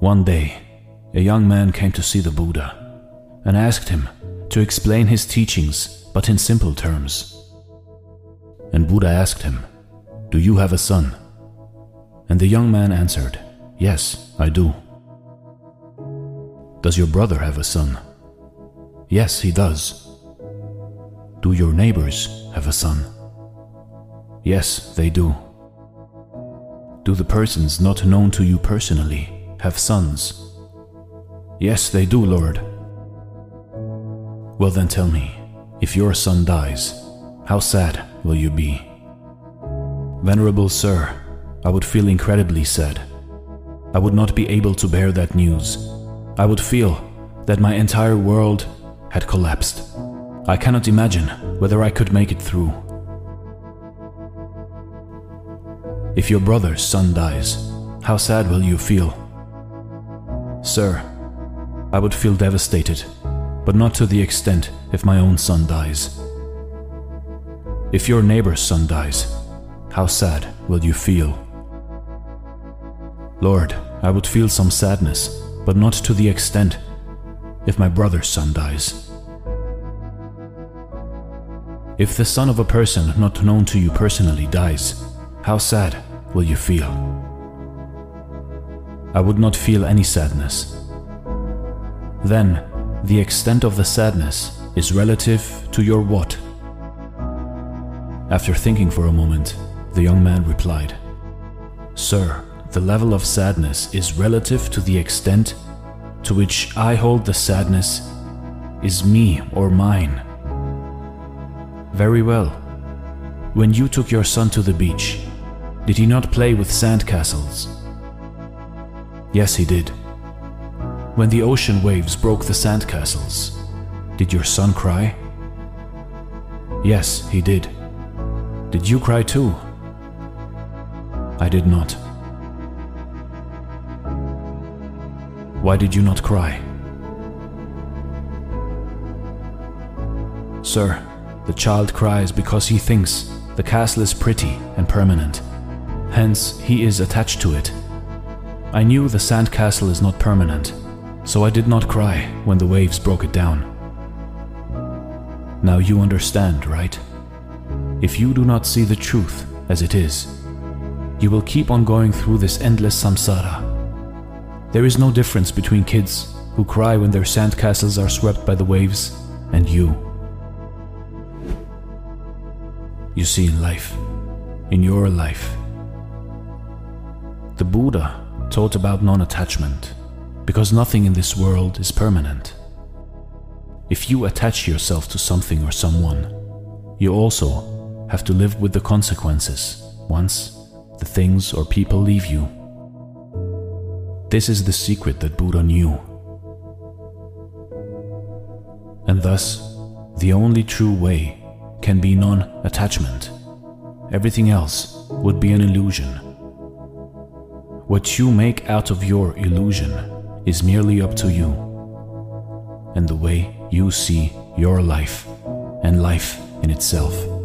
One day, a young man came to see the Buddha and asked him to explain his teachings, but in simple terms. And Buddha asked him, Do you have a son? And the young man answered, Yes, I do. Does your brother have a son? Yes, he does. Do your neighbors have a son? Yes, they do. Do the persons not known to you personally have sons? Yes, they do, Lord. Well, then tell me, if your son dies, how sad will you be? Venerable Sir, I would feel incredibly sad. I would not be able to bear that news. I would feel that my entire world had collapsed. I cannot imagine whether I could make it through. If your brother's son dies, how sad will you feel? Sir, I would feel devastated, but not to the extent if my own son dies. If your neighbor's son dies, how sad will you feel? Lord, I would feel some sadness, but not to the extent if my brother's son dies. If the son of a person not known to you personally dies, how sad will you feel? I would not feel any sadness. Then, the extent of the sadness is relative to your what? After thinking for a moment, the young man replied, Sir, the level of sadness is relative to the extent to which I hold the sadness is me or mine. Very well. When you took your son to the beach, did he not play with sandcastles? Yes, he did. When the ocean waves broke the sandcastles, did your son cry? Yes, he did. Did you cry too? I did not. Why did you not cry? Sir, the child cries because he thinks the castle is pretty and permanent. Hence, he is attached to it. I knew the sand castle is not permanent, so I did not cry when the waves broke it down. Now you understand, right? If you do not see the truth as it is, you will keep on going through this endless samsara. There is no difference between kids who cry when their sandcastles are swept by the waves and you. You see, in life, in your life, the Buddha taught about non attachment because nothing in this world is permanent. If you attach yourself to something or someone, you also have to live with the consequences once the things or people leave you. This is the secret that Buddha knew. And thus, the only true way can be non attachment. Everything else would be an illusion. What you make out of your illusion is merely up to you and the way you see your life and life in itself.